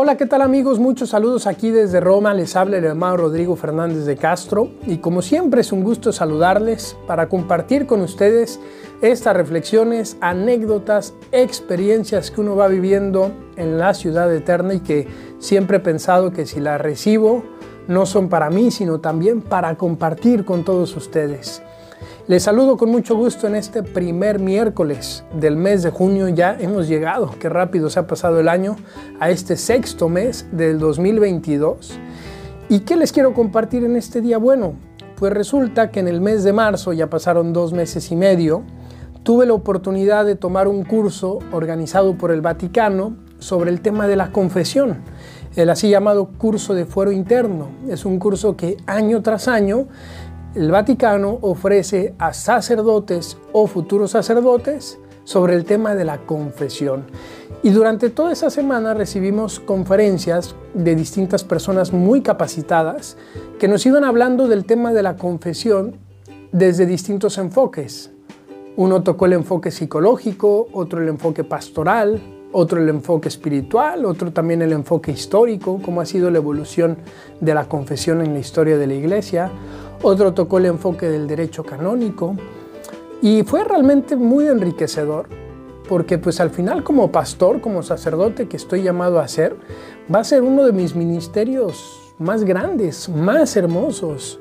Hola, ¿qué tal amigos? Muchos saludos aquí desde Roma. Les habla el hermano Rodrigo Fernández de Castro y como siempre es un gusto saludarles para compartir con ustedes estas reflexiones, anécdotas, experiencias que uno va viviendo en la ciudad eterna y que siempre he pensado que si las recibo no son para mí, sino también para compartir con todos ustedes. Les saludo con mucho gusto en este primer miércoles del mes de junio. Ya hemos llegado, qué rápido se ha pasado el año, a este sexto mes del 2022. ¿Y qué les quiero compartir en este día? Bueno, pues resulta que en el mes de marzo, ya pasaron dos meses y medio, tuve la oportunidad de tomar un curso organizado por el Vaticano sobre el tema de la confesión, el así llamado curso de fuero interno. Es un curso que año tras año el Vaticano ofrece a sacerdotes o futuros sacerdotes sobre el tema de la confesión. Y durante toda esa semana recibimos conferencias de distintas personas muy capacitadas que nos iban hablando del tema de la confesión desde distintos enfoques. Uno tocó el enfoque psicológico, otro el enfoque pastoral, otro el enfoque espiritual, otro también el enfoque histórico, cómo ha sido la evolución de la confesión en la historia de la iglesia, otro tocó el enfoque del derecho canónico y fue realmente muy enriquecedor porque pues al final como pastor, como sacerdote que estoy llamado a ser, va a ser uno de mis ministerios más grandes, más hermosos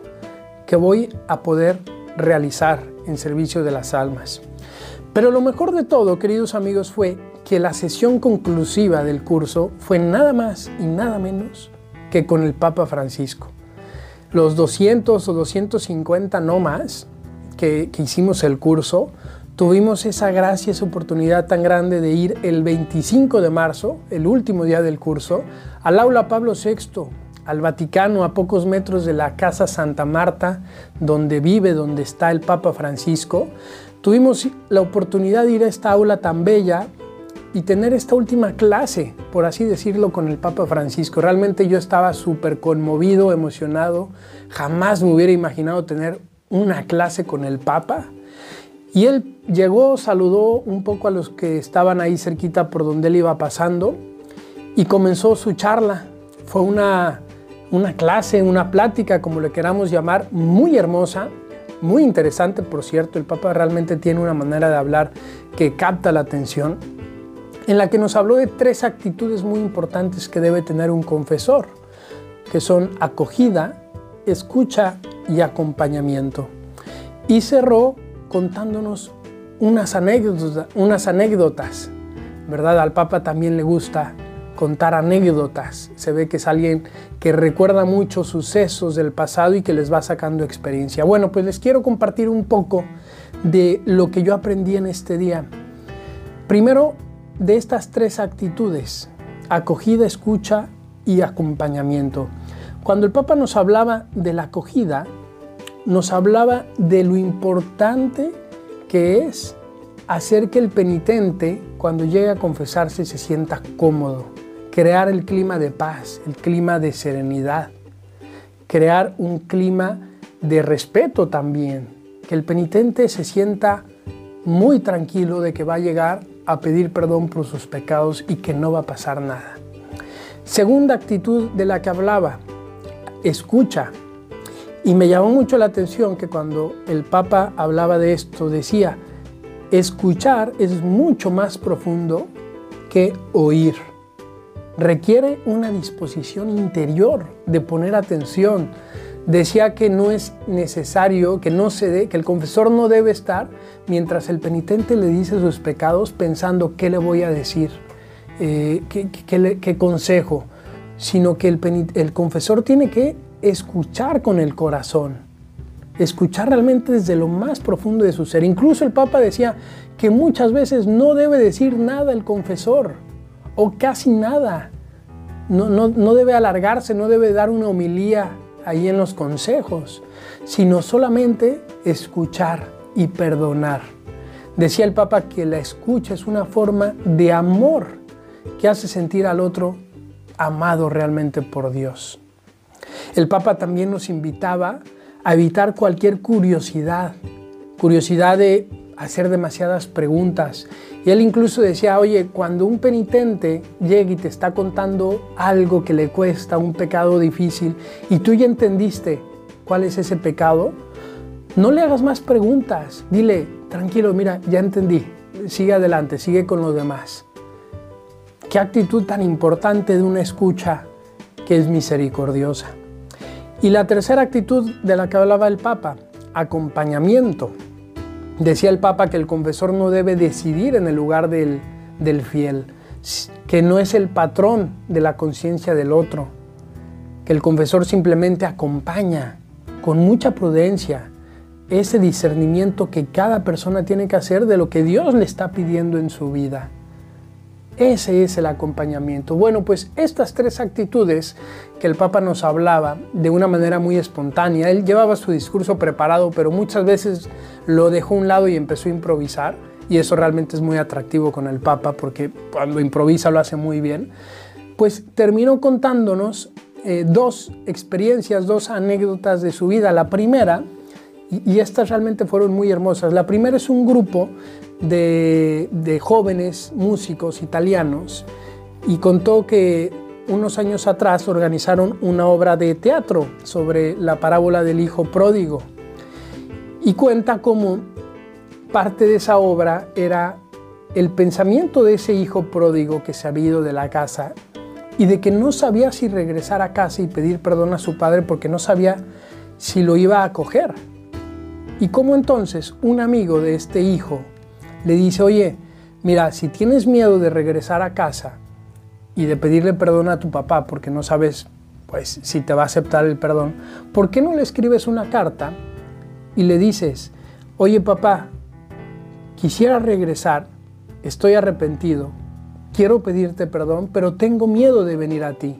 que voy a poder realizar en servicio de las almas. Pero lo mejor de todo, queridos amigos, fue que la sesión conclusiva del curso fue nada más y nada menos que con el Papa Francisco los 200 o 250 no más que, hicimos el curso, tuvimos esa gracia, esa oportunidad tan grande de ir el 25 de marzo, el último día del curso, al aula Pablo VI, al Vaticano, a pocos metros de la Casa Santa Marta, donde vive, donde está el Papa Francisco. Tuvimos la oportunidad de ir a esta aula tan bella y tener esta última clase, por así decirlo, con el Papa Francisco. Realmente yo estaba súper conmovido, emocionado. Jamás me hubiera imaginado tener una clase con el Papa. Y él llegó, saludó un poco a los que estaban ahí cerquita por donde él iba pasando y comenzó su charla. Fue una, una clase, una plática, como le queramos llamar, muy hermosa, muy interesante, por cierto. El Papa realmente tiene una manera de hablar que capta la atención en la que nos habló de tres actitudes muy importantes que debe tener un confesor, que son acogida, escucha y acompañamiento. Y cerró contándonos unas anécdotas, unas anécdotas, ¿verdad? Al Papa también le gusta contar anécdotas. Se ve que es alguien que recuerda mucho sucesos del pasado y que les va sacando experiencia. Bueno, pues les quiero compartir un poco de lo que yo aprendí en este día. Primero, de estas tres actitudes, acogida, escucha y acompañamiento. Cuando el Papa nos hablaba de la acogida, nos hablaba de lo importante que es hacer que el penitente, cuando llegue a confesarse, se sienta cómodo, crear el clima de paz, el clima de serenidad, crear un clima de respeto también, que el penitente se sienta muy tranquilo de que va a llegar a pedir perdón por sus pecados y que no va a pasar nada. Segunda actitud de la que hablaba, escucha. Y me llamó mucho la atención que cuando el Papa hablaba de esto decía, escuchar es mucho más profundo que oír. Requiere una disposición interior de poner atención, decía que no es necesario, que no se dé, que el confesor no debe estar mientras el penitente le dice sus pecados pensando qué le voy a decir, eh, qué, consejo, sino que el, el confesor tiene que escuchar con el corazón, escuchar realmente desde lo más profundo de su ser. Incluso el Papa decía que muchas veces no debe decir nada el confesor, o casi nada. No, no, no debe alargarse, no debe dar una homilía ahí en los consejos, sino solamente escuchar y perdonar. Decía el Papa que la escucha es una forma de amor que hace sentir al otro amado realmente por Dios. El Papa también nos invitaba a evitar cualquier curiosidad, curiosidad de hacer demasiadas preguntas. Y él incluso decía, oye, cuando un penitente llega y te está contando algo que le cuesta, un pecado difícil, y tú ya entendiste cuál es ese pecado, no le hagas más preguntas. Dile, tranquilo, mira, ya entendí. Sigue adelante, sigue con los demás. Qué actitud tan importante de una escucha que es misericordiosa. Y la tercera actitud de la que hablaba el Papa, acompañamiento. Decía el Papa que el confesor no debe decidir en el lugar del, del fiel, que no es el patrón de la conciencia del otro, que el confesor simplemente acompaña con mucha prudencia ese discernimiento que cada persona tiene que hacer de lo que Dios le está pidiendo en su vida. Ese es el acompañamiento. Bueno, pues estas tres actitudes que el Papa nos hablaba de una manera muy espontánea, él llevaba su discurso preparado, pero muchas veces lo dejó a un lado y empezó a improvisar, y eso realmente es muy atractivo con el Papa, porque cuando improvisa lo hace muy bien, pues terminó contándonos eh, dos experiencias, dos anécdotas de su vida. La primera, y, estas realmente fueron muy hermosas, la primera es un grupo de, jóvenes músicos italianos y contó que unos años atrás organizaron una obra de teatro sobre la parábola del hijo pródigo y cuenta cómo parte de esa obra era el pensamiento de ese hijo pródigo que se había ido de la casa y de que no sabía si regresar a casa y pedir perdón a su padre porque no sabía si lo iba a acoger. Y cómo entonces un amigo de este hijo le dice, oye, mira, si tienes miedo de regresar a casa y de pedirle perdón a tu papá porque no sabes pues si te va a aceptar el perdón, ¿por qué no le escribes una carta y le dices, oye papá, quisiera regresar, estoy arrepentido, quiero pedirte perdón, pero tengo miedo de venir a ti.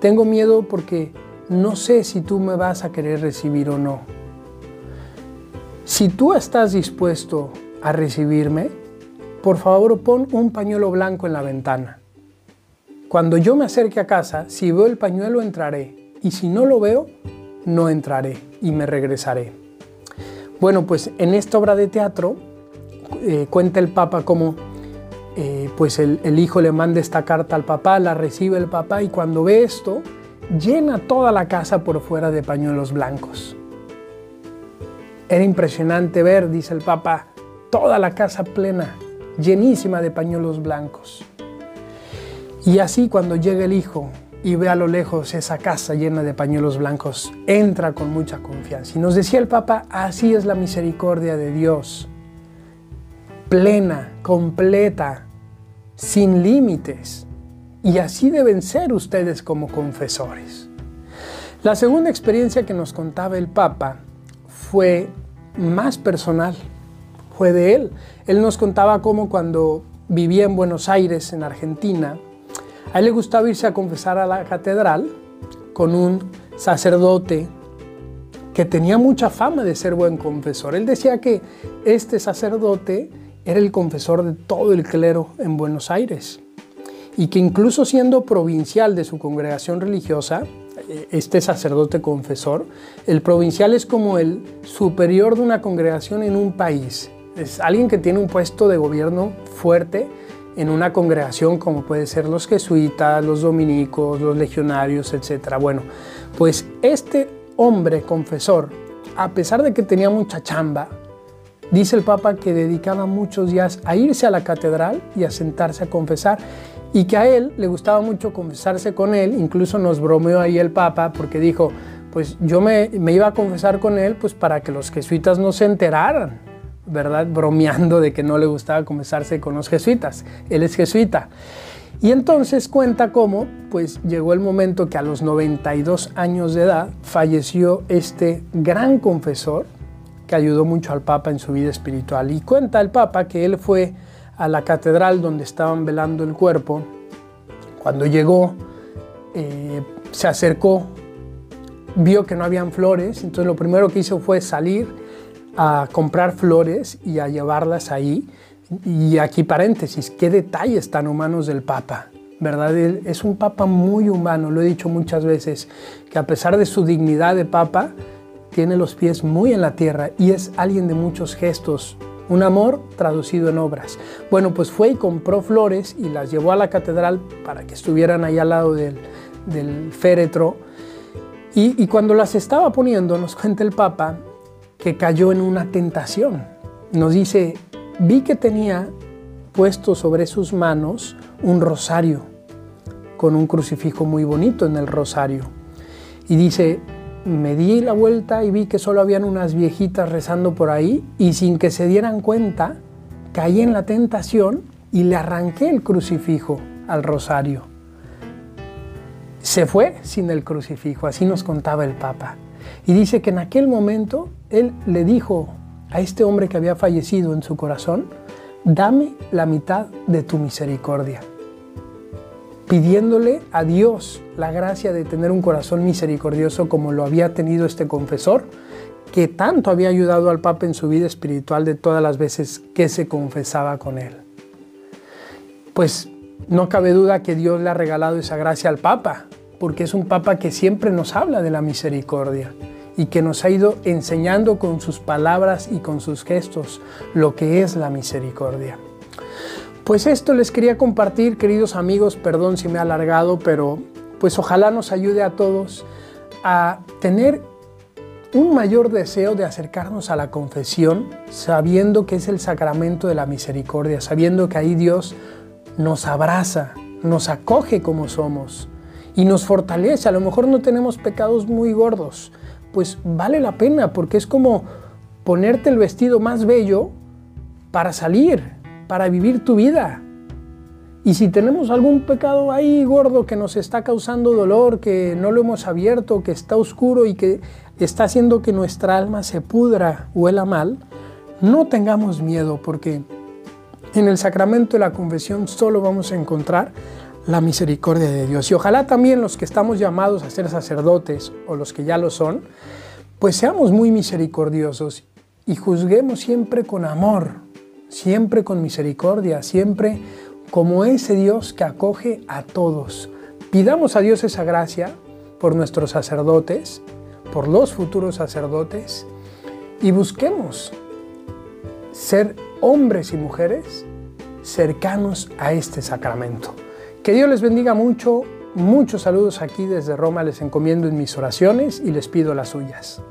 Tengo miedo porque no sé si tú me vas a querer recibir o no. Si tú estás dispuesto a recibirme, por favor pon un pañuelo blanco en la ventana. Cuando yo me acerque a casa, si veo el pañuelo entraré y si no lo veo, no entraré y me regresaré. Bueno, pues en esta obra de teatro eh, cuenta el Papa cómo eh, pues el, el hijo le manda esta carta al papá, la recibe el papá y cuando ve esto, llena toda la casa por fuera de pañuelos blancos. Era impresionante ver, dice el Papa, toda la casa plena, llenísima de pañuelos blancos. Y así cuando llega el hijo y ve a lo lejos esa casa llena de pañuelos blancos, entra con mucha confianza. Y nos decía el Papa, así es la misericordia de Dios, plena, completa, sin límites. Y así deben ser ustedes como confesores. La segunda experiencia que nos contaba el Papa fue más personal fue de él. Él nos contaba cómo cuando vivía en Buenos Aires, en Argentina, a él le gustaba irse a confesar a la catedral con un sacerdote que tenía mucha fama de ser buen confesor. Él decía que este sacerdote era el confesor de todo el clero en Buenos Aires y que incluso siendo provincial de su congregación religiosa, eh, este sacerdote confesor, el provincial es como el superior de una congregación en un país es alguien que tiene un puesto de gobierno fuerte en una congregación como puede ser los jesuitas, los dominicos, los legionarios, etc. Bueno, pues este hombre confesor, a pesar de que tenía mucha chamba, dice el Papa que dedicaba muchos días a irse a la catedral y a sentarse a confesar y que a él le gustaba mucho confesarse con él, incluso nos bromeó ahí el Papa porque dijo, pues yo me, me iba a confesar con él pues para que los jesuitas no se enteraran ¿verdad? Bromeando de que no le gustaba confesarse con los jesuitas. Él es jesuita. Y entonces cuenta cómo, pues llegó el momento que a los 92 años de edad falleció este gran confesor que ayudó mucho al Papa en su vida espiritual. Y cuenta el Papa que él fue a la catedral donde estaban velando el cuerpo. Cuando llegó, eh, se acercó, vio que no habían flores, entonces lo primero que hizo fue salir a comprar flores y a llevarlas ahí. Y aquí paréntesis, qué detalles tan humanos del Papa, ¿verdad? es un Papa muy humano, lo he dicho muchas veces, que a pesar de su dignidad de Papa, tiene los pies muy en la tierra y es alguien de muchos gestos un amor traducido en obras. Bueno, pues fue y compró flores y las llevó a la catedral para que estuvieran ahí al lado del, féretro. Y, y cuando las estaba poniendo, nos cuenta el Papa que cayó en una tentación. Nos dice, vi que tenía puesto sobre sus manos un rosario, con un crucifijo muy bonito en el rosario. Y dice, me di la vuelta y vi que solo habían unas viejitas rezando por ahí y sin que se dieran cuenta, caí en la tentación y le arranqué el crucifijo al rosario. Se fue sin el crucifijo, así nos contaba el Papa. Y dice que en aquel momento él le dijo a este hombre que había fallecido en su corazón, dame la mitad de tu misericordia pidiéndole a Dios la gracia de tener un corazón misericordioso como lo había tenido este confesor, que tanto había ayudado al Papa en su vida espiritual de todas las veces que se confesaba con él. Pues no cabe duda que Dios le ha regalado esa gracia al Papa, porque es un Papa que siempre nos habla de la misericordia y que nos ha ido enseñando con sus palabras y con sus gestos lo que es la misericordia. Pues esto les quería compartir, queridos amigos, perdón si me he alargado, pero pues ojalá nos ayude a todos a tener un mayor deseo de acercarnos a la confesión, sabiendo que es el sacramento de la misericordia, sabiendo que ahí Dios nos abraza, nos acoge como somos y nos fortalece. A lo mejor no tenemos pecados muy gordos, pues vale la pena porque es como ponerte el vestido más bello para salir, para vivir tu vida. Y si tenemos algún pecado ahí gordo que nos está causando dolor, que no lo hemos abierto, que está oscuro y que está haciendo que nuestra alma se pudra, huela mal, no tengamos miedo porque en el sacramento de la confesión solo vamos a encontrar la misericordia de Dios. Y ojalá también los que estamos llamados a ser sacerdotes o los que ya lo son, pues seamos muy misericordiosos y juzguemos siempre con amor, siempre con misericordia, siempre como ese Dios que acoge a todos. Pidamos a Dios esa gracia por nuestros sacerdotes, por los futuros sacerdotes, y busquemos ser hombres y mujeres cercanos a este sacramento. Que Dios les bendiga mucho, muchos saludos aquí desde Roma, les encomiendo en mis oraciones y les pido las suyas.